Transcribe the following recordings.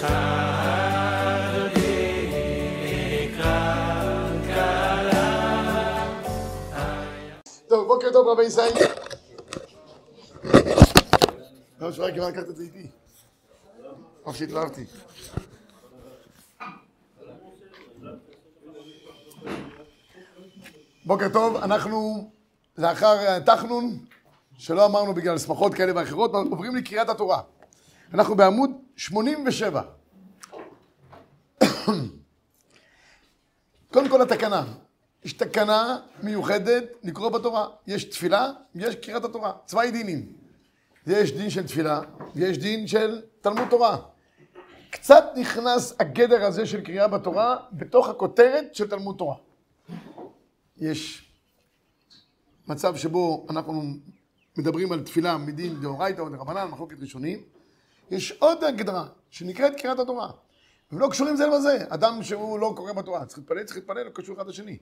טוב, בוקר טוב רבי ישראל. לא, שרק כמעט לקחת את זה איתי. אף שהתלהבתי. בוקר טוב, אנחנו לאחר תחנון, שלא אמרנו בגלל שמחות כאלה ואחרות, עוברים לקריאת התורה. אנחנו בעמוד 87. קודם כל התקנה. יש תקנה מיוחדת לקרוא בתורה. יש תפילה, יש קריאת התורה. צווי דינים. יש דין של תפילה, ויש דין של תלמוד תורה. קצת נכנס הגדר הזה של קריאה בתורה בתוך הכותרת של תלמוד תורה. יש מצב שבו אנחנו מדברים על תפילה מדין דאורייתא או דרבנן, מחלוקת ראשונים. יש עוד הגדרה שנקראת קריאת התורה. הם לא קשורים זה לזה. אדם שהוא לא קורא בתורה, צריך להתפלל, צריך להתפלל, לא קשור אחד לשני.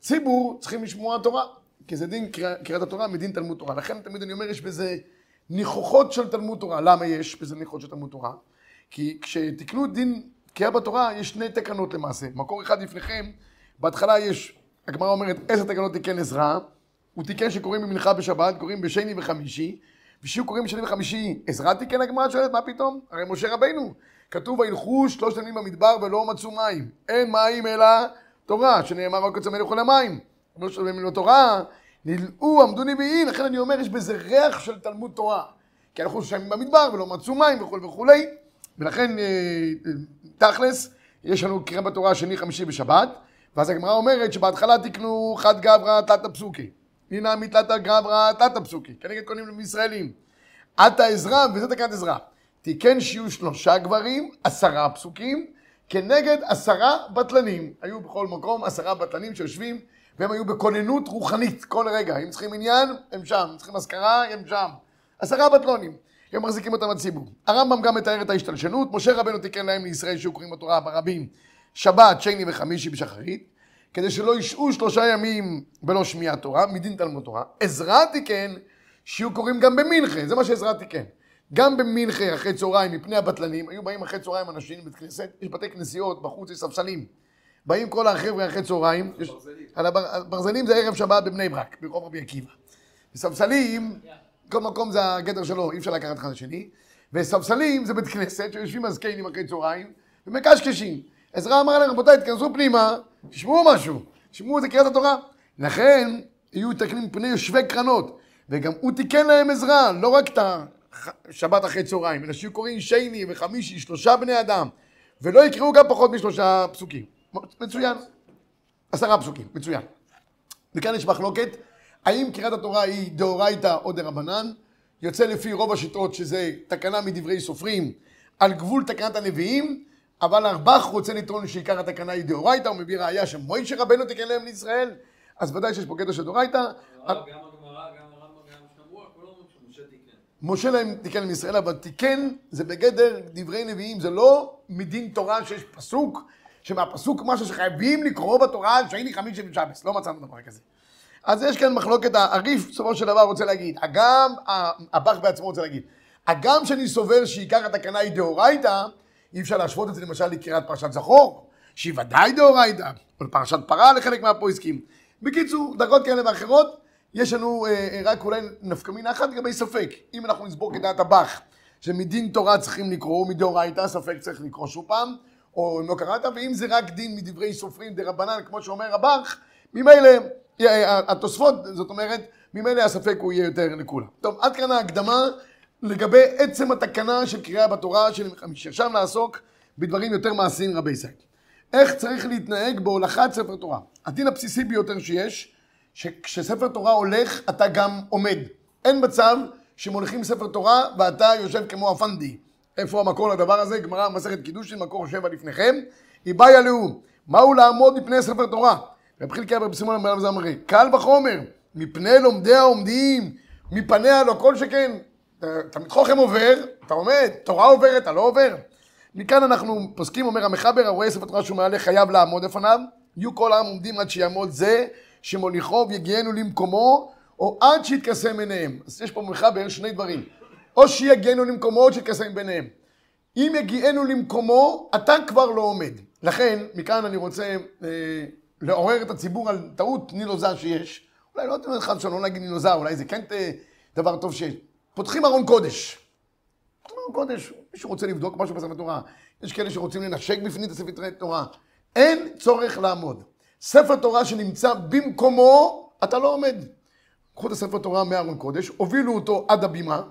ציבור צריכים לשמוע תורה, כי זה דין קריאת התורה מדין תלמוד תורה. לכן תמיד אני אומר, יש בזה ניחוחות של תלמוד תורה. למה יש בזה ניחוחות של תלמוד תורה? כי כשתקנו דין קריאה בתורה, יש שני תקנות למעשה. מקור אחד לפניכם, בהתחלה יש, הגמרא אומרת, עשר תקנות תיקן עזרא, הוא תיקן שקוראים במנחה בשבת, קוראים בשני וחמישי, ושיהיו קוראים בשני וחמישי, עזרא תיקן הגמרא שואלת, מה פתאום? הרי משה רבנו, כתוב וילכו שלושת ימים במדבר ולא מצאו מים. אין מים אלא תורה, שנאמר רק יוצא מלך למים. לא שומעים לו תורה, נלאו עמדו נביאים, לכן אני אומר, יש בזה ריח של תלמוד תורה. כי אנחנו שמים במדבר ולא מצאו מים וכולי וכולי, ולכן תכלס, יש לנו קריאה בתורה שני חמישי בשבת, ואז הגמרא אומרת שבהתחלה תקנו חד גברא תתא פסוקי. הנה מתלתא גברא תתא פסוקי, כנגד קונים ישראלים. עתה עזרא, וזה תקנת עזרא. תיקן שיהיו שלושה גברים, עשרה פסוקים, כנגד עשרה בטלנים. היו בכל מקום עשרה בטלנים שיושבים, והם היו בכוננות רוחנית כל רגע. אם צריכים עניין, הם שם. אם צריכים אזכרה, הם שם. עשרה בטלונים. הם מחזיקים אותם הציבור. הרמב"ם גם מתאר את ההשתלשנות. משה רבנו תיקן להם לישראל שהיו קוראים בתורה ברבים שבת, שני וחמישי בשחרית, כדי שלא ישעו שלושה ימים בלא שמיעת תורה, מדין תלמוד תורה. עזרא תיקן שיהיו קוראים גם במנחה, זה מה שעזרא תיקן. גם במנחה אחרי צהריים מפני הבטלנים, היו באים אחרי צהריים אנשים לבית כנסת, יש בתי כנסיות, בחוץ יש ספסלים. באים כל החבר'ה אחרי צהריים, יש, על הברזלים זה ערב שבת בבני ברק, ברחוב רבי עקיבא. וספסלים, כל מקום זה הגדר שלו, אי אפשר לקחת אחד לשני. וספסלים זה בית כנסת, שיושבים הזקנים אחרי צהריים, ומקשקשים. עזרא אמר להם, רבותיי, תכנסו פנימה, תשמעו משהו, תשמעו את קריאת התורה. לכן, יהיו תקנים פני יושבי קרנות, וגם הוא תיקן להם עזרה, לא רק את השבת אחרי צהריים, אלא שיהיו קוראים שני וחמישי, שלושה בני אדם, ולא יקראו גם פחות משלושה פסוקים. מצוין. עשרה פסוקים, מצוין. וכאן יש מחלוקת, האם קריאת התורה היא דאורייתא או דרבנן? יוצא לפי רוב השיטות שזה תקנה מדברי סופרים על גבול תקנת הנביאים, אבל הרב"ח רוצה לטעון שעיקר התקנה היא דאורייתא, הוא מביא ראייה שמוישה רבנו תיקן להם לישראל, אז ודאי שיש פה קטע של דאורייתא. גם הגמרא, גם הרמב"ם, גם שמוע, כולם אומרים שמשה תיקן. משה להם תיקן להם ישראל, אבל תיקן זה בגדר דברי נביאים, זה לא מדין תורה שיש פסוק, שמהפסוק משהו שחייבים לקרוא בתורה שני חמישי ושבס, לא מצאנו דבר כזה. אז יש כאן מחלוקת, הריף בסופו של דבר רוצה להגיד, הגם, הבח בעצמו רוצה להגיד, הגם שאני סובר שעיקר התקנה היא דאורייתא, אי אפשר להשוות את זה למשל לקריאת פרשת זכור, שהיא ודאי דאורייתא, או לפרשת פרה לחלק מהפויסקים. בקיצור, דרגות כאלה ואחרות, יש לנו אה, רק אולי נפקא מינה אחת לגבי ספק. אם אנחנו נסבור כדעת הבח, שמדין תורה צריכים לקרוא, מדאורייתא, ספק צריך לקרוא שוב פעם, או אם לא קראת, ואם זה רק דין מדברי סופרים דרבנן, כמו שאומר הבח, ממילא, התוספות, זאת אומרת, ממילא הספק הוא יהיה יותר לכולם. טוב, עד כאן ההקדמה לגבי עצם התקנה של קריאה בתורה של. עכשיו נעסוק בדברים יותר מעשיים רבי ישראל. איך צריך להתנהג בהולכת ספר תורה? הדין הבסיסי ביותר שיש, שכשספר תורה הולך, אתה גם עומד. אין מצב שמוליכים ספר תורה ואתה יושב כמו הפנדי. איפה המקור לדבר הזה? גמרא מסכת קידושין, מקור שבע לפניכם. איבאי הלאום, מהו לעמוד מפני ספר תורה? רב חילקי רב סימון אמר זמרי, קל וחומר, מפני לומדי העומדים, מפניה לא כל שכן. תלמיד חוכם עובר, אתה עומד, תורה עוברת, אתה לא עובר. מכאן אנחנו פוסקים, אומר המחבר, הרואה ספר תורה שהוא מעלה חייב לעמוד לפניו, יהיו כל העם עומדים עד שיעמוד זה, שמוליכו ויגיענו למקומו, או עד שיתקסם ביניהם. אז יש פה מחבר שני דברים. או שיגיענו למקומו או שיתקסם ביניהם. אם יגיענו למקומו, אתה כבר לא עומד. לכן, מכאן אני רוצה אה, לעורר את הציבור על טעות נילוזה שיש. אולי לא אתם אחד שלא להגיד נילוזה, אולי זה כן אה, דבר טוב שיש. פותחים ארון קודש. ארון קודש, מי שרוצה לבדוק משהו בספר תורה. יש כאלה שרוצים לנשק בפנים את הספרי תורה. אין צורך לעמוד. ספר תורה שנמצא במקומו, אתה לא עומד. קחו את הספר תורה מארון קודש, הובילו אותו עד הבימה,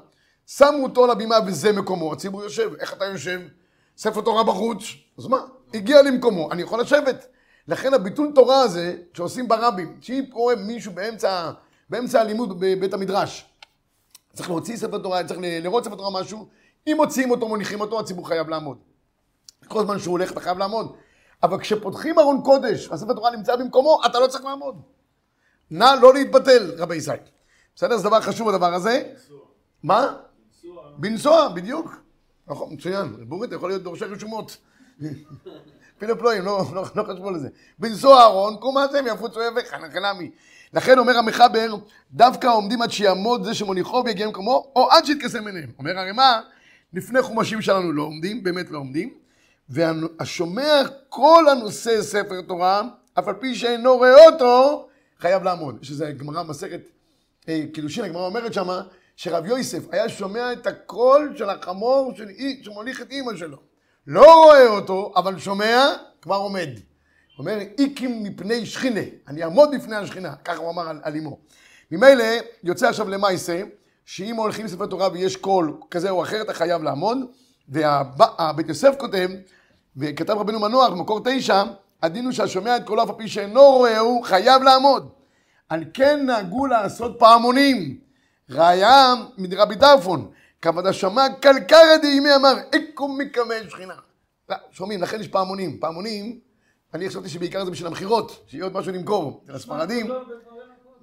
שמו אותו על הבימה וזה מקומו, הציבור יושב. איך אתה יושב? ספר תורה בחוץ, אז מה? הגיע למקומו, אני יכול לשבת. לכן הביטול תורה הזה, שעושים ברבים, שאם קורה מישהו באמצע, באמצע הלימוד בבית המדרש, צריך להוציא ספר תורה, צריך לראות ספר תורה משהו, אם מוציאים אותו, מוליכים אותו, הציבור חייב לעמוד. כל זמן שהוא הולך, אתה חייב לעמוד. אבל כשפותחים ארון קודש, והספר תורה נמצא במקומו, אתה לא צריך לעמוד. נא לא להתבטל, רבי ישראל. בסדר? זה דבר חשוב הדבר הזה. מה? בנסוע, בדיוק. נכון, מצוין. בורי, אתה יכול להיות דורשי רשומות. אפילו פלואים, לא, לא, לא חשבו על זה. בנסוע אהרון, קומה זה, יפוצו יבך, חנמי. לכן אומר המחבר, דווקא עומדים עד שיעמוד זה שמוליכו ויגיע למקומו, או עד שיתקסם עיניהם. אומר הרי מה, לפני חומשים שלנו לא עומדים, באמת לא עומדים, והשומע כל הנושא ספר תורה, אף על פי שאינו רואה אותו, חייב לעמוד. יש איזה גמרא מסכת אה, קידושין, הגמרא אומרת שמה, שרב יוסף היה שומע את הקול של החמור של אי, שמוליך את אימא שלו. לא רואה אותו, אבל שומע, כבר עומד. אומר, איקים מפני שכינה, אני אעמוד בפני השכינה, ככה הוא אמר על, על אמו. ממילא, יוצא עכשיו למעשה, שאם הולכים לספר תורה ויש קול כזה או אחר, אתה חייב לעמוד, והבית יוסף כותב, וכתב רבנו מנוח במקור תשע, הדין הוא שהשומע את קולו אף על פי שאינו רואה הוא חייב לעמוד. על כן נהגו לעשות פעמונים. ראיה מדרבי דרפון, כבד השמע קלקרא דימי אמר, אקום מקמל שכינה. לא, שומעים, לכן יש פעמונים. פעמונים, אני חשבתי שבעיקר זה בשביל המכירות, שיהיה עוד משהו למכור. אצל הספרדים,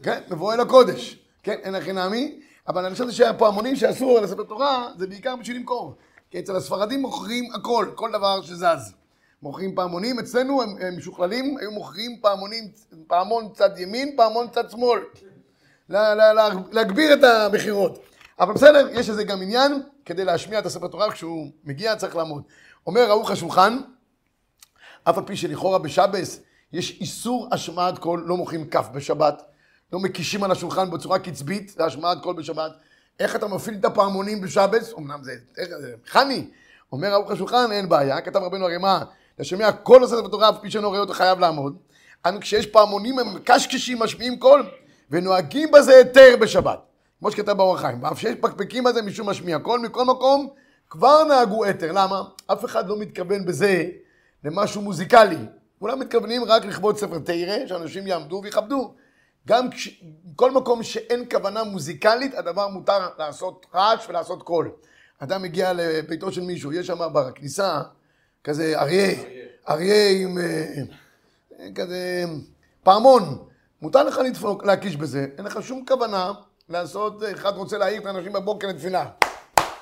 כן, מבוא אל הקודש. כן, אין הכי נעמי, אבל אני חשבתי שהפעמונים שאסור לספר תורה, זה בעיקר בשביל למכור. כי אצל הספרדים מוכרים הכל, כל דבר שזז. מוכרים פעמונים, אצלנו הם, הם משוכללים, היו מוכרים פעמונים, פעמון צד ימין, פעמון צד שמאל. לה, לה, לה, להגביר את המכירות. אבל בסדר, יש לזה גם עניין, כדי להשמיע את הספר תורה, כשהוא מגיע צריך לעמוד. אומר ערוך השולחן, אף על פי שלכאורה בשבס יש איסור השמעת קול, לא מוחאים כף בשבת, לא מקישים על השולחן בצורה קצבית, זה השמעת קול בשבת. איך אתה מפעיל את הפעמונים בשבס? אמנם זה מכני. אומר ערוך השולחן, אין בעיה, כתב רבנו הרי מה, השומע קול הספר תורה, אף על פי שאינו רואה אותו חייב לעמוד. אנו כשיש פעמונים המקשקשים משמיעים קול, ונוהגים בזה היתר בשבת. כמו שכתב באור החיים. ואף שיש מפקפקים בזה משום משמיע קול, מכל מקום כבר נהגו היתר. למה? אף אחד לא מתכוון בזה למשהו מוזיקלי. כולם מתכוונים רק לכבוד ספר תרא, שאנשים יעמדו ויכבדו. גם כש... כל מקום שאין כוונה מוזיקלית, הדבר מותר לעשות רעש ולעשות קול. אדם מגיע לביתו של מישהו, יש שם בכניסה כזה אריה, אריה עם אה, כזה פעמון. מותר לך לדפוק, להקיש בזה, אין לך שום כוונה לעשות, אחד רוצה להעיר את האנשים בבוקר לתפילה.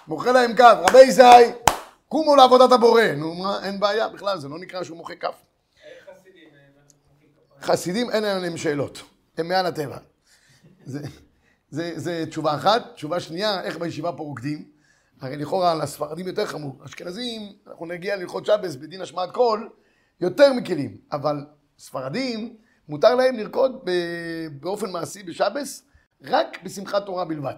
מוחא להם כף, רבי זי, קומו לעבודת הבורא. נו, מה, אין בעיה בכלל, זה לא נקרא שהוא מוחא כף. חסידים אין להם שאלות, הם מעל הטבע. זה, זה, זה תשובה אחת. תשובה שנייה, איך בישיבה פה רוקדים? הרי לכאורה לספרדים יותר חמור. אשכנזים, אנחנו נגיע ללכות שבס בדין השמעת קול, יותר מכלים. אבל ספרדים, מותר להם לרקוד באופן מעשי בשבס, רק בשמחת תורה בלבד.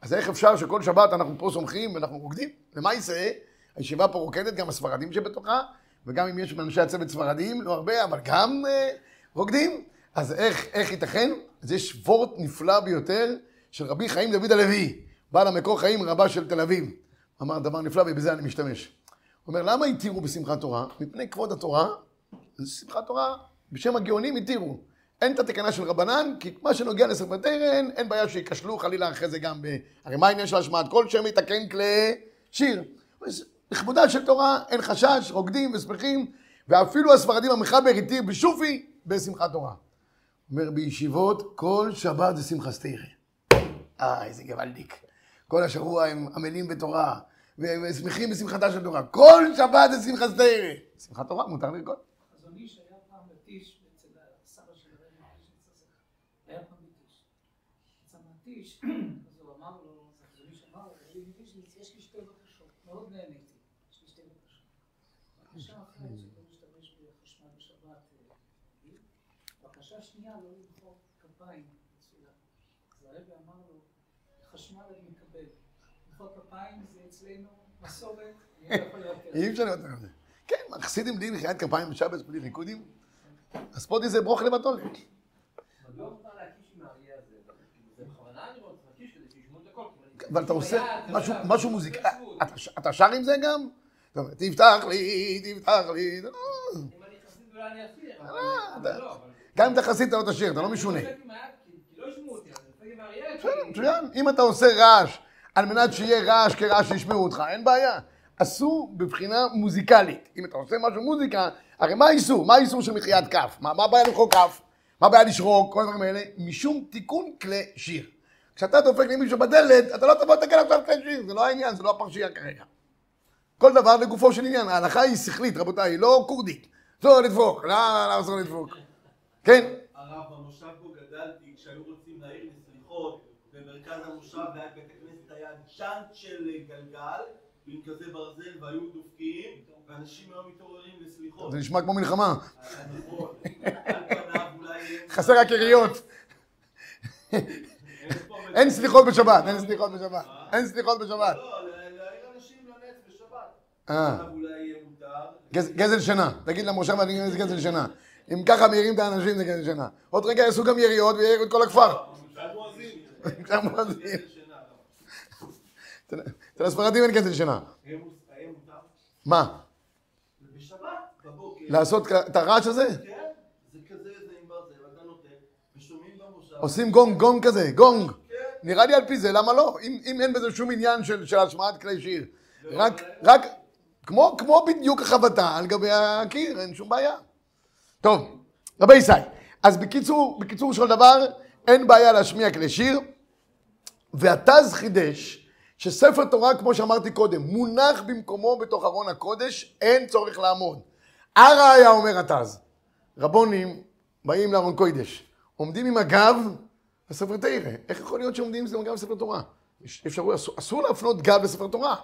אז איך אפשר שכל שבת אנחנו פה סומכים ואנחנו רוקדים? למה יעשה? הישיבה פה רוקדת, גם הספרדים שבתוכה, וגם אם יש מאנשי הצוות ספרדים, לא הרבה, אבל גם אה, רוקדים. אז איך, איך ייתכן? אז יש וורט נפלא ביותר של רבי חיים דוד הלוי, בעל המקור חיים רבה של תל אביב. אמר דבר נפלא ובזה אני משתמש. הוא אומר, למה התירו בשמחת תורה? מפני כבוד התורה, שמחת תורה, בשם הגאונים התירו. אין את התקנה של רבנן, כי מה שנוגע לספר תרן, אין בעיה שייכשלו חלילה אחרי זה גם ב... הרי מה העניין של השמעת? כל שם יתקן כלי שיר. לכבודה של תורה אין חשש, רוקדים ושמחים, ואפילו הספרדים המחבר התיר בשופי בשמחת תורה. אומר בישיבות, כל שבת זה שמחה סתירה. אה, איזה גוואלדיק. כל השבוע הם עמלים בתורה, והם שמחים בשמחתה של תורה. כל שבת זה שמחה סתירה. שמחת תורה, מותר לרקוד. מתיש, אז הוא אמר לו, זה חזוני שאמר לו, יש לי שתי בקשות, מאוד נהניתי. בקשה אחת שלא להשתמש בחשמל בשבת, אה, בקשה שנייה לא למחוא כפיים בתפילה. אז הרב אמר לו, חשמל אני מקבל. למחוא כפיים זה אצלנו מסורת, אני לא יכול. אי אפשר לוותר על זה. כן, חסידים בלי מחיית כפיים בשבת, בלי ריקודים. הספודי זה ברוך לבטולת. את. כי אבל אתה עושה משהו- לא- ש- אתה שר עם זה גם? תפתח לי, תפתח לי. זה לא- אם אני חסיד אולי אני אסיר, אבל אה, לא. אבל- גם אם אתה חסיד אתה לא תשאיר, אתה לא משונה. לא. בסדר, כי- מצוין. אם אתה עושה רעש על מנת שיהיה רעש כרעש שישמעו אותך, אין בעיה. אסור בבחינה מוזיקלית. אם אתה עושה משהו מוזיקה, הרי מה האיסור? מה האיסור של מחיית כף? מה מה הבעיה למחוא כף? מה הבעיה לשרוק? כל הדברים האלה. משום תיקון כלי שיר. כשאתה דופק למישהו בדלת, אתה לא תבוא לתקן עכשיו כלי שיר, זה לא העניין, זה לא הפרשייה כרגע. כל דבר לגופו של עניין. ההלכה היא שכלית, רבותיי, היא לא כורדית. אסור לדפוק, לא, לא אסור לדפוק. כן? הרב, במושב בו גדלתי, כשהיו רוצים להעיר לסליחות, במרכז המושב ליד בית הכנסת היה צ'אנט של גלגל, עם כזה ברזל, והיו דופקים, ואנשים היו מתעוררים לסליחות. זה נשמע כמו מלחמה. נכון, פניו אולי... חסר רק יריות. פה- אין סליחות בשבת, אין סליחות בשבת. אין סליחות בשבת. לא, להעיר אנשים לנץ בשבת. אה, עכשיו אולי יהיה מותר. גז- גזל שינה. תגיד למושב אני זה גזל שינה. אם ככה מעירים את האנשים זה גזל שינה. עוד רגע יעשו גם יריות ויעירו את כל הכפר. לא. אצל הספרדים אין גזל שינה. מה? בשבת, בבוקר. לעשות את הרעש הזה? כן, זה כזה, זה עם ברזל, ואתה נותן, ושומעים במושב. עושים גונג, גונג כזה, גונג. כן. נראה לי על פי זה, למה לא? אם, אין בזה שום עניין של, של השמעת כלי שיר. רק, רק, כמו, כמו בדיוק החבטה על גבי הקיר, אין שום בעיה. טוב, רבי ישי, אז בקיצור, בקיצור של דבר, אין בעיה להשמיע כלי שיר, והתז חידש שספר תורה, כמו שאמרתי קודם, מונח במקומו בתוך ארון הקודש, אין צורך לעמוד. הראיה אומר התז, רבונים באים לארון קודש, עומדים עם הגב לספר תרא. איך יכול להיות שעומדים עם הגב לספר תורה? יש אפשרות, אסור, אסור להפנות גב לספר תורה.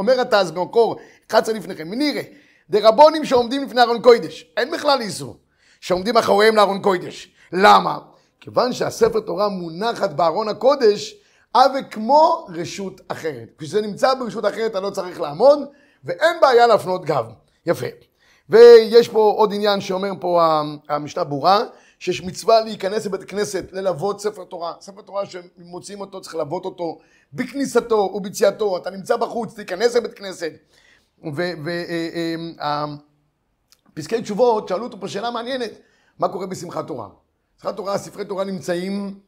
אומר התז במקור 11 לפניכם, מנירא, דרבונים שעומדים לפני ארון קודש, אין בכלל איסור, שעומדים אחריהם לארון קודש. למה? כיוון שהספר תורה מונחת בארון הקודש, הווה כמו רשות אחרת. כשזה נמצא ברשות אחרת אתה לא צריך לעמוד, ואין בעיה להפנות גב. יפה. ויש פה עוד עניין שאומר פה המשנה ברורה, שיש מצווה להיכנס לבית הכנסת, ללוות ספר תורה. ספר תורה שמוציאים אותו, צריך ללוות אותו בכניסתו וביציאתו. אתה נמצא בחוץ, תיכנס לבית כנסת. ופסקי תשובות, שאלו אותו פה שאלה מעניינת, מה קורה בשמחת תורה? בשמחת תורה, ספרי תורה נמצאים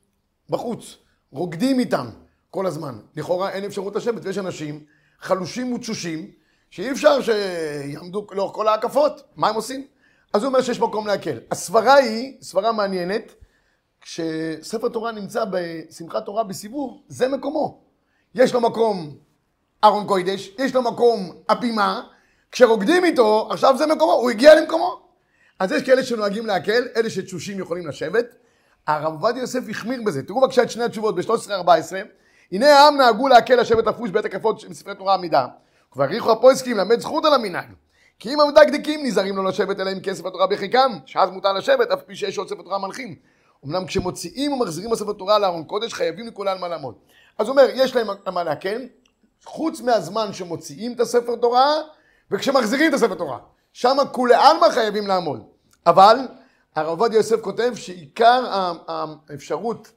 בחוץ, רוקדים איתם כל הזמן. לכאורה אין אפשרות לשבת, ויש אנשים חלושים ותשושים, שאי אפשר שיעמדו לאורך כל ההקפות, מה הם עושים? אז הוא אומר שיש מקום להקל. הסברה היא, סברה מעניינת, כשספר תורה נמצא בשמחת תורה בסיבוב, זה מקומו. יש לו מקום ארון קוידש, יש לו מקום הבימה, כשרוקדים איתו, עכשיו זה מקומו, הוא הגיע למקומו. אז יש כאלה שנוהגים להקל, אלה שתשושים יכולים לשבת. הרב עובדיה יוסף החמיר בזה. תראו בבקשה את שני התשובות ב-13-14. הנה העם נהגו להקל לשבת הפוש בעת הקפות בספרי תורה עמידה. כבר הריחו הפויסקים למד זכות על המנהג. כי אם המדקדקים נזהרים לא לשבת אלא אם כן ספר תורה בחיקם, שאז מותר לשבת, אף פי שיש עוד ספר תורה מנחים. אמנם כשמוציאים ומחזירים בספר תורה לארון קודש, חייבים לכולם מה לעמוד. אז הוא אומר, יש להם מה להקל, חוץ מהזמן שמוציאים את הספר תורה, וכשמחזירים את הספר תורה. שם כולי עלמא חייבים לעמוד. אבל הרב עובדיה יוסף כותב שעיקר האפשרות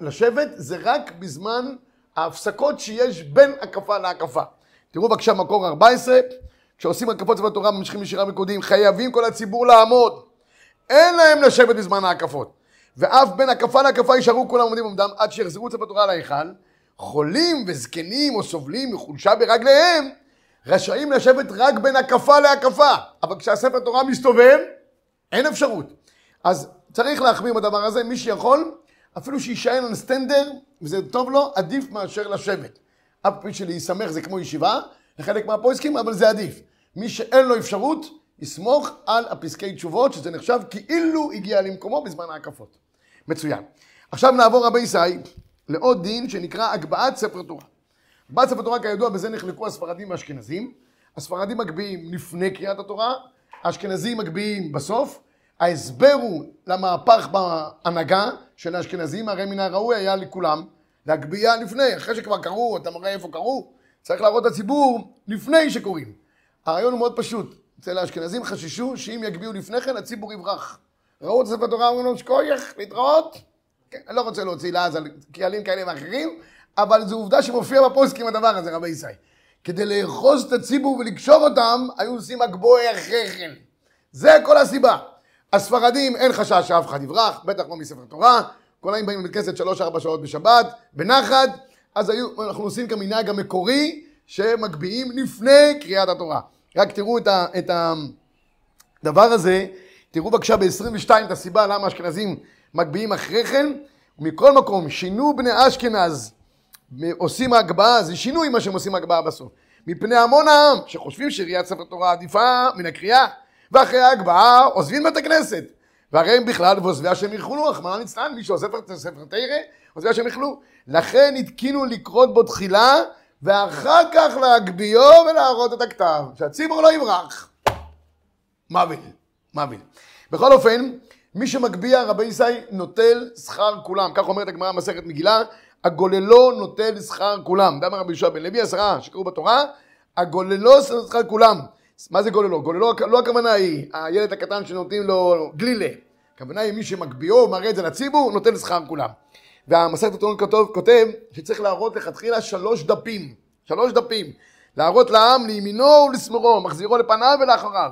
לשבת זה רק בזמן ההפסקות שיש בין הקפה להקפה. תראו בבקשה מקור 14, כשעושים הקפות ספר תורה ממשיכים בשירה וקודים, חייבים כל הציבור לעמוד. אין להם לשבת בזמן ההקפות. ואף בין הקפה להקפה יישארו כולם עומדים עומדם עד שיחזרו את ספר תורה להיכל. חולים וזקנים או סובלים מחולשה ברגליהם, רשאים לשבת רק בין הקפה להקפה. אבל כשהספר תורה מסתובב, אין אפשרות. אז צריך להחמיר בדבר הזה, מי שיכול, אפילו שיישאר על סטנדר, וזה טוב לו, עדיף מאשר לשבת. אף פי שלהיסמך זה כמו ישיבה, לחלק מהפויסקים, אבל זה עדיף. מי שאין לו אפשרות, יסמוך על הפסקי תשובות, שזה נחשב כאילו הגיע למקומו בזמן ההקפות. מצוין. עכשיו נעבור רבי ישי לעוד דין שנקרא הגבהת ספר תורה. הגבהת ספר תורה כידוע בזה נחלקו הספרדים והאשכנזים. הספרדים מגביהים לפני קריאת התורה, האשכנזים מגביהים בסוף. ההסבר הוא למהפך בהנהגה של האשכנזים, הרי מן הראוי היה לכולם להגביה לפני, אחרי שכבר קראו, אתה מראה איפה קראו, צריך להראות לציבור לפני שקוראים. הרעיון הוא מאוד פשוט, אצל האשכנזים חששו שאם יגביהו לפני כן הציבור יברח. ראו את ספר תורה, אומרים לו שכוייך, להתראות. כן, אני לא רוצה להוציא לעז על קהלים כאלה ואחרים, אבל זו עובדה שמופיע בפוסקים הדבר הזה, רבי ישראל. כדי לאחוז את הציבור ולקשור אותם, היו עושים הגבוה אחרי כן. זה כל הסיבה. הספרדים, אין חשש שאף אחד יברח, בטח לא מספר תורה, כל היום באים לבית כנסת שלוש-ארבע שעות בשבת, בנחת, אז היו, אנחנו עושים כמנהג המקורי, שמגביהים לפני קריאת התורה. רק תראו את, ה, את הדבר הזה, תראו בבקשה ב-22 את הסיבה למה האשכנזים מגביהים אחרי כן, ומכל מקום, שינו בני אשכנז, עושים הגבהה, זה שינוי מה שהם עושים הגבהה בסוף. מפני המון העם, שחושבים שראיית ספר תורה עדיפה מן הקריאה, ואחרי ההגבהה עוזבים בית הכנסת. והרי הם בכלל ועוזבי השם יכלו, רחמנא ליצלן, מי שעוזב את ספר תרא, עוזבי השם יכלו. לכן התקינו לקרות בו תחילה, ואחר כך להגביהו ולהראות את הכתב, שהציבור לא יברח. מוות, מוות. בכל אופן, מי שמגביה רבי ישי נוטל שכר כולם, כך אומרת הגמרא במסכת מגילה, הגוללו נוטל שכר כולם. דאמר רבי יהושע בן לוי עשרה שקראו בתורה, הגוללו שכר כולם. מה זה גוללו? גוללו לא הכוונה היא הילד הקטן שנותנים לו גלילה. הכוונה היא מי שמגביהו, מראה את זה לציבור, נותן שכר כולם. והמסכת כותב, כותב שצריך להראות לכתחילה שלוש דפים, שלוש דפים, להראות לעם לימינו ולשמאלו, מחזירו לפניו ולאחריו,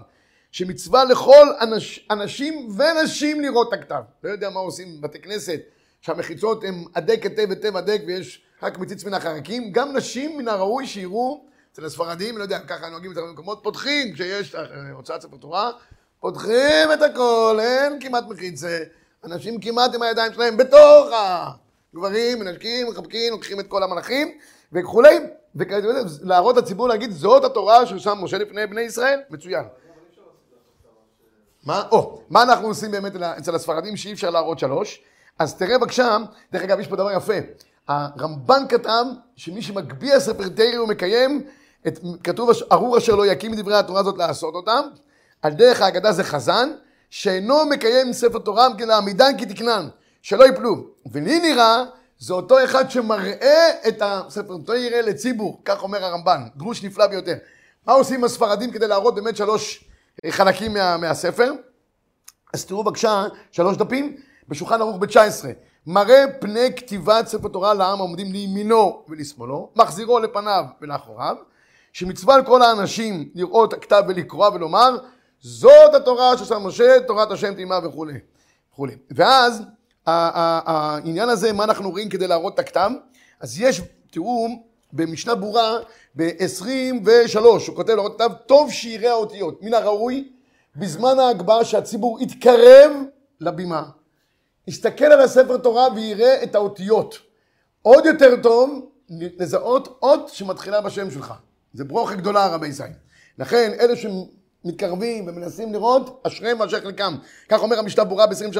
שמצווה לכל אנש, אנשים ונשים לראות את הכתב. לא יודע מה עושים בבתי כנסת, שהמחיצות הן הדק היטב היטב הדק ויש רק מציץ מן החרקים, גם נשים מן הראוי שיראו, אצל הספרדים, לא יודע, ככה נוהגים את המקומות, פותחים, כשיש אה, הוצאת ספר תורה, פותחים את הכל, אין כמעט מחיצה, אנשים כמעט עם הידיים שלהם בתוך ה... גברים, מנשקים, מחבקים, לוקחים את כל המלאכים וכולי, ולהראות לציבור להגיד זאת התורה ששם משה לפני בני ישראל, מצוין. מה? או, מה אנחנו עושים באמת אצל הספרדים שאי אפשר להראות שלוש? אז תראה בבקשה, דרך אגב יש פה דבר יפה, הרמב"ן כתב שמי שמגביה ספר תרא ומקיים, את, כתוב ארור אשר לא יקים דברי התורה הזאת לעשות אותם, על דרך ההגדה זה חזן, שאינו מקיים ספר תורה כלעמידן כתקנן. שלא יפלו. ולי נראה, זה אותו אחד שמראה את הספר תראה לציבור, כך אומר הרמב"ן, דרוש נפלא ביותר. מה עושים הספרדים כדי להראות באמת שלוש חלקים מה, מהספר? אז תראו בבקשה שלוש דפים, בשולחן ערוך ב-19. מראה פני כתיבת ספר תורה לעם העומדים לימינו ולשמאלו, מחזירו לפניו ולאחוריו, שמצווה על כל האנשים לראות הכתב ולקרוא ולומר, זאת התורה שעשה משה, תורת השם תימה וכולי. וכולי. ואז העניין הזה, מה אנחנו רואים כדי להראות את הכתב? אז יש, תראו, במשנה ברורה, ב-23, הוא כותב להראות כתב, טוב שיראה האותיות. מן הראוי, בזמן ההגבהה שהציבור יתקרב לבימה, יסתכל על הספר תורה ויראה את האותיות. עוד יותר טוב, לזהות אות שמתחילה בשם שלך. זה ברוכה גדולה, רבי ישראל. לכן, אלה שמתקרבים ומנסים לראות, אשריהם ואשר חלקם. כך אומר המשנה ברורה ב-23.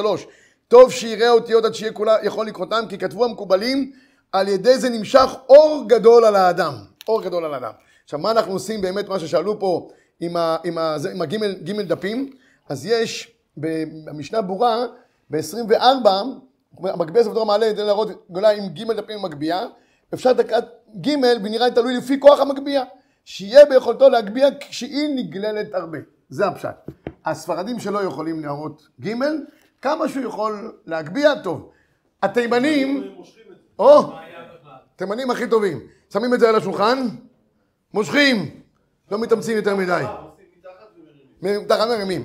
טוב שיראה אותיות עד שיהיה כולה יכול לקרותם, כי כתבו המקובלים, על ידי זה נמשך אור גדול על האדם. אור גדול על האדם. עכשיו, מה אנחנו עושים באמת, מה ששאלו פה עם, ה, עם, ה, עם הגימל גימל דפים, אז יש במשנה ברורה, ב-24, המגביה ספר מעלה כדי להראות גדולה עם גימל דפים מגביה, אפשר דקת גימל ונראה תלוי לפי כוח המגביה. שיהיה ביכולתו להגביה כשהיא נגללת הרבה. זה הפשט. הספרדים שלא יכולים להראות גימל, כמה שהוא יכול להגביה, טוב. התימנים, או, התימנים הכי טובים. שמים את זה על השולחן, מושכים, לא מתאמצים יותר מדי. מתחת מרימים.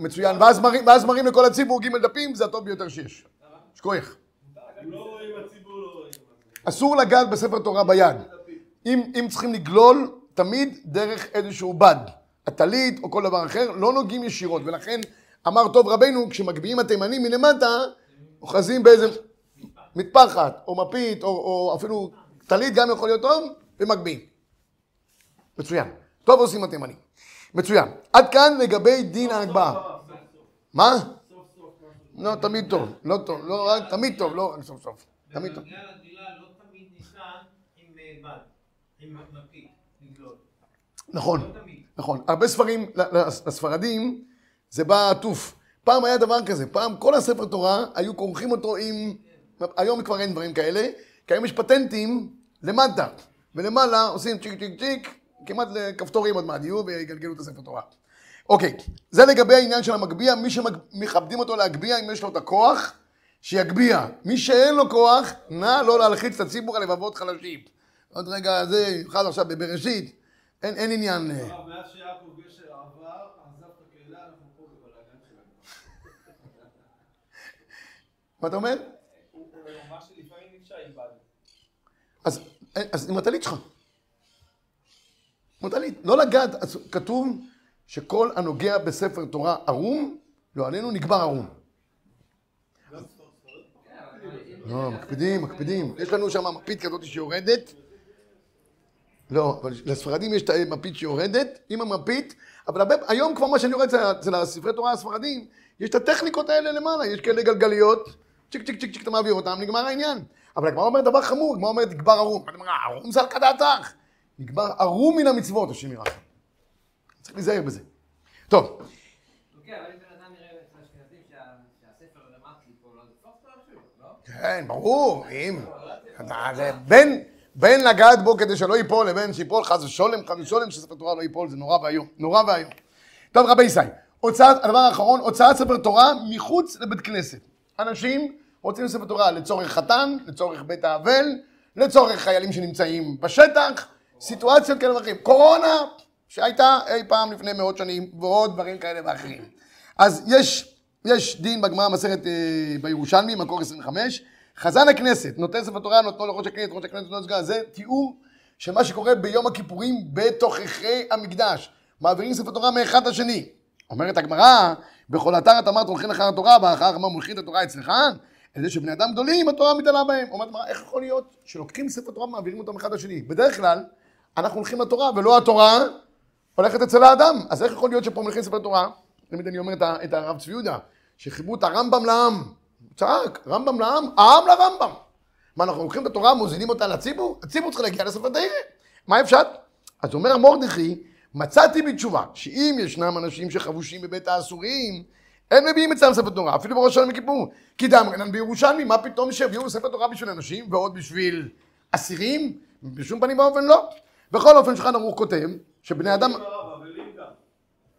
מצוין, ואז מראים לכל הציבור ג' דפים, זה הטוב ביותר שיש. שכוח. אסור לגעת בספר תורה ביד. אם צריכים לגלול, תמיד דרך איזשהו בד. הטלית או כל דבר אחר, לא נוגעים ישירות, ולכן אמר טוב רבנו, כשמגביהים התימנים מלמטה, אוחזים באיזה מטפחת, או מפית, או, או אפילו טלית גם יכול להיות טוב, ומגביהים. מצוין. טוב עושים התימנים. מצוין. עד כאן לגבי דין ההגבהה. מה? לא, תמיד טוב. לא טוב. לא, תמיד טוב. לא, סוף סוף. תמיד טוב. נכון, לא. נכון. הרבה ספרים, לספרדים, זה בא עטוף. פעם היה דבר כזה, פעם כל הספר תורה, היו כורכים אותו עם... היום כבר אין דברים כאלה, כי היום יש פטנטים למטה, ולמעלה עושים צ'יק צ'יק צ'יק, כמעט לכפתורים עוד מעט יהיו ויגלגלו את הספר תורה. אוקיי, זה לגבי העניין של המגביה, מי שמכבדים אותו להגביה, אם יש לו את הכוח, שיגביה. מי שאין לו כוח, נא לא להלחיץ את הציבור על לבבות חלשים. עוד רגע, זה, במיוחד עכשיו בבראשית, אין, אין עניין... אה, הרב, מאז שיעקב גשר עבר, עזב את הקהילה, אנחנו פה בבלאגן שלנו. מה אתה אומר? הוא הוא אמר שלפעמים אי אפשר איבדנו. אז, אז עם הטלית שלך. עם הטלית. לא לגעת, אז כתוב שכל הנוגע בספר תורה ערום, לא עלינו נקבר ערום. לא, מקפידים, מקפידים. יש לנו שם מפית כזאת שיורדת. לא, אבל לספרדים יש את המפית שיורדת, עם המפית, אבל הרבה, היום כבר מה שאני רואה אצל הספרי תורה הספרדים, יש את הטכניקות האלה למעלה, יש כאלה גלגליות, צ'יק צ'יק צ'יק צ'יק אתה מעביר אותם, נגמר העניין. אבל הגמרא אומרת דבר חמור, הגמרא אומרת נגבר ערום. ערום זה על כדעתך. נגבר ערום מן המצוות, השם ירחם. צריך להיזהר בזה. טוב, אוקיי, לא לא? כן, ברור, אם... זה בין, בין לגעת בו כדי שלא ייפול לבין שיפול חס ושולם, חס ושולם, שספר תורה לא ייפול, זה נורא ואיום. נורא ואיום. טוב, רבי ישי, הוצאת, הדבר האחרון, הוצאת ספר תורה מחוץ לבית כנסת. אנשים רוצים ספר תורה לצורך חתן, לצורך בית האבל, לצורך חיילים שנמצאים בשטח, סיטואציות כאלה ואחרים. קורונה, שהייתה אי פעם לפני מאות שנים, ועוד דברים כאלה ואחרים. אז יש, יש דין בגמרא מסכת אה, בירושלמי, מקור 25, חזן הכנסת, נותן ספר תורה, נותנו לראש הכנסת, ראש הכנסת נותנו לסגן, זה תיאור של מה שקורה ביום הכיפורים בתוככי המקדש. מעבירים ספר תורה מאחד לשני. אומרת הגמרא, בכל אתר את אמרת הולכים אחר התורה, ואחר מה מולכים את התורה אצלך? על זה שבני אדם גדולים התורה מתעלה בהם. אומרת הגמרא, איך יכול להיות שלוקחים ספר תורה ומעבירים אותו מאחד לשני? בדרך כלל, אנחנו הולכים לתורה, ולא התורה הולכת אצל האדם. אז איך יכול להיות שפה מולכים ספר תורה? תמיד אני אומר את, הרב צבי יהודה, שחיברו את הרמב"ם לעם. הוא צעק, רמב"ם לעם, העם לרמב"ם. מה, אנחנו לוקחים את התורה, מוזילים אותה לציבור? הציבור צריך להגיע לספר תרא. מה אפשר? אז אומר מרדכי, מצאתי בתשובה, שאם ישנם אנשים שחבושים בבית האסורים, אין מביאים אצלם ספר תורה, אפילו בראש השנה מכיפור. כי דם רנן בירושלמי, מה פתאום שיביאו ספר תורה בשביל אנשים, ועוד בשביל אסירים? בשום פנים ואופן לא. בכל אופן, שולחן ערוך כותב, שבני אדם...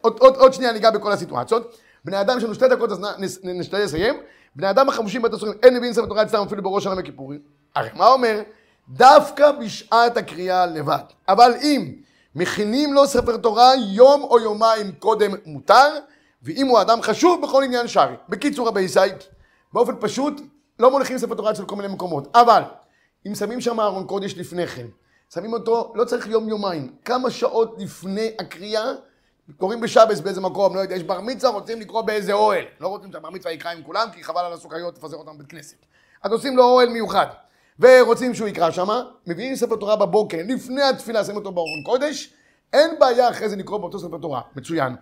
עוד, עוד, עוד שנייה ניגע בכל הסיטואציות. בני אדם, יש לנו שתי דקות, אז נשתדל לסיים. בני אדם החמושים בית הסורים, אין נביאים ספר תורה אצלם אפילו בראש שנה וכיפורים. הרי מה אומר? דווקא בשעת הקריאה לבד. אבל אם מכינים לו ספר תורה יום או יומיים קודם מותר, ואם הוא אדם חשוב בכל עניין שרי. בקיצור רבי ישי, באופן פשוט, לא מוליכים ספר תורה אצל כל מיני מקומות. אבל, אם שמים שם ארון קודש לפני כן, שמים אותו, לא צריך יום יומיים, כמה שעות לפני הקריאה, קוראים בשבס באיזה מקום, לא יודע, יש בר מצווה, רוצים לקרוא באיזה אוהל. לא רוצים שהבר מצווה יקרא עם כולם, כי חבל על הסוכריות לפזר אותם בבית כנסת. אז עושים לו אוהל מיוחד. ורוצים שהוא יקרא שמה, מביאים ספר תורה בבוקר, לפני התפילה, שמים אותו בארון קודש, אין בעיה אחרי זה לקרוא באותו ספר תורה. מצוין.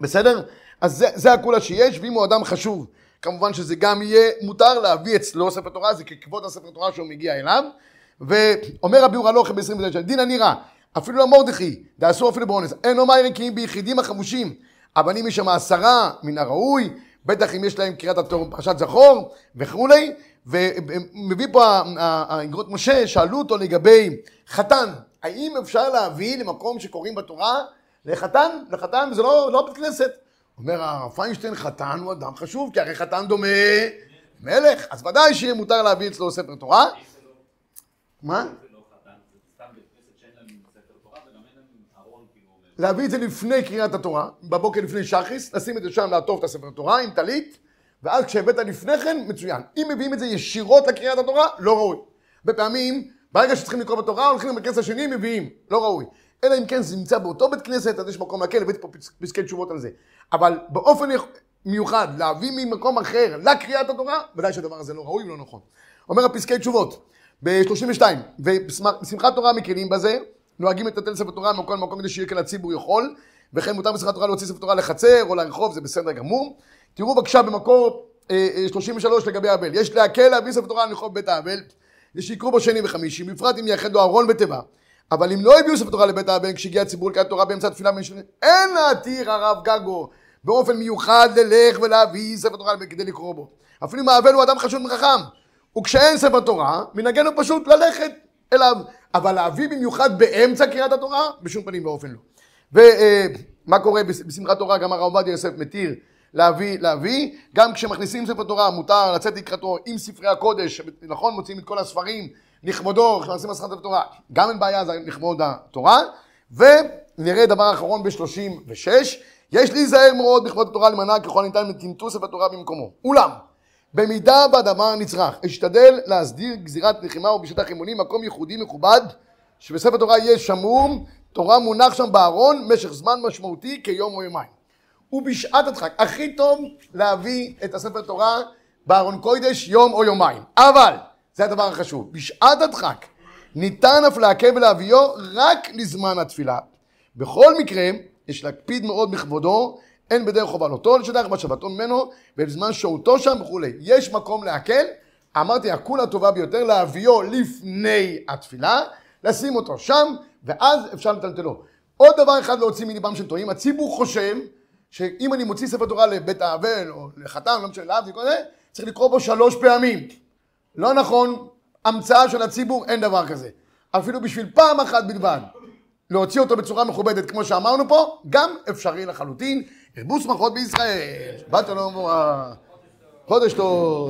בסדר? אז זה, זה הכולה שיש, ואם הוא אדם חשוב, כמובן שזה גם יהיה מותר להביא אצלו ספר תורה, זה ככבוד הספר תורה שהוא מגיע אליו. ואומר רבי אור הלוכה ב-29, דין הנירה, אפילו למרדכי, דאסור אפילו באונס, אין אומר אם ביחידים החמושים, הבנים יש שם עשרה מן הראוי, בטח אם יש להם קריאת התור פרשת זכור וכולי, ומביא פה האגרות משה, שאלו אותו לגבי חתן, האם אפשר להביא למקום שקוראים בתורה לחתן, לחתן, וזה לא, לא בית כנסת. אומר הרב פיינשטיין, חתן הוא אדם חשוב, כי הרי חתן דומה מלך, אז ודאי שיהיה מותר להביא אצלו ספר תורה. מה? זה לא זה להם ארון כאילו. להביא את זה לפני קריאת התורה, בבוקר לפני שחיס, לשים את זה שם, לעטוף את הספר תורה עם טלית, ואז כשהבאת לפני כן, מצוין. אם מביאים את זה ישירות לקריאת התורה, לא ראוי. הרבה פעמים, ברגע שצריכים לקרוא בתורה, הולכים כנסת השני, מביאים, לא ראוי. אלא אם כן זה נמצא באותו בית כנסת, אז יש מקום להקל, הבאתי פה פס- פסקי תשובות על זה. אבל באופן מיוחד, להביא ממקום אחר לקריאת התורה, ודאי שהדבר הזה לא ראוי ולא נכון. אומר הפסקי תשובות, ב-32, ובשמחת תורה מקלים בזה, נוהגים לטלטל ספר תורה מכל מקום כדי שיהיה כאן הציבור יכול, וכן מותר בשמחת תורה להוציא ספר תורה לחצר או לרחוב, זה בסדר גמור. תראו בבקשה במקור אה, אה, 33 לגבי האבל, יש להקל להביא ספר תורה לרחוב בית האבל, יש שיקרו בו שני וחמישי, בפרט אם יאחד לו ארון ותיבה. אבל אם לא הביאו ספר תורה לבית האבן כשהגיע הציבור לקראת תורה באמצע התפילה במשנה, אין להתיר הרב גגו באופן מיוחד ללך ולהביא ספר תורה לבית כדי לקרוא בו. אפילו אם האבל הוא אדם חשוד וחכם. וכשאין ספר תורה, מנהגנו פשוט ללכת אליו. אבל להביא במיוחד באמצע קריאת התורה, בשום פנים ואופן לא. ומה קורה בש- בשמחת תורה, גם הרב עובדיה יוסף מתיר להביא, להביא. גם כשמכניסים ספר תורה, מותר לצאת לקראתו עם ספרי הקודש, נכון? מוציאים את כל הספרים לכבודו, כשמכניסים מסכת התורה. גם אין בעיה, זה לכבוד התורה. ונראה דבר אחרון ב-36, יש להיזהר מאוד בכבוד התורה למנע ככל הניתן מטמטום ספר תורה במקומו. אולם, במידה והדבר נצרך, אשתדל להסדיר גזירת לחימה ובשטח אימונים, מקום ייחודי מכובד, שבספר תורה יהיה שמור, תורה מונח שם בארון משך זמן משמעותי כיום או יומיים. ובשעת הדחק, הכי טוב להביא את הספר תורה בארון קוידש יום או יומיים. אבל, זה הדבר החשוב, בשעת הדחק ניתן אף לעכב ולהביאו רק לזמן התפילה. בכל מקרה, יש להקפיד מאוד בכבודו, אין בדרך חובלותו לשטח בשבתו ממנו, ובזמן שהותו שם וכולי. יש מקום להקל, אמרתי, הקול הטובה ביותר, להביאו לפני התפילה, לשים אותו שם, ואז אפשר לטלטלו. עוד דבר אחד להוציא מליבם של טועים, הציבור חושב שאם אני מוציא ספר תורה לבית האבל, או לחתן, לא משנה, זה, צריך לקרוא בו שלוש פעמים. לא נכון, המצאה של הציבור, אין דבר כזה. אפילו בשביל פעם אחת בלבד. להוציא אותו בצורה מכובדת, כמו שאמרנו פה, גם אפשרי לחלוטין. ירבו שמחות בישראל. שבת שלום וברכה. חודש טוב.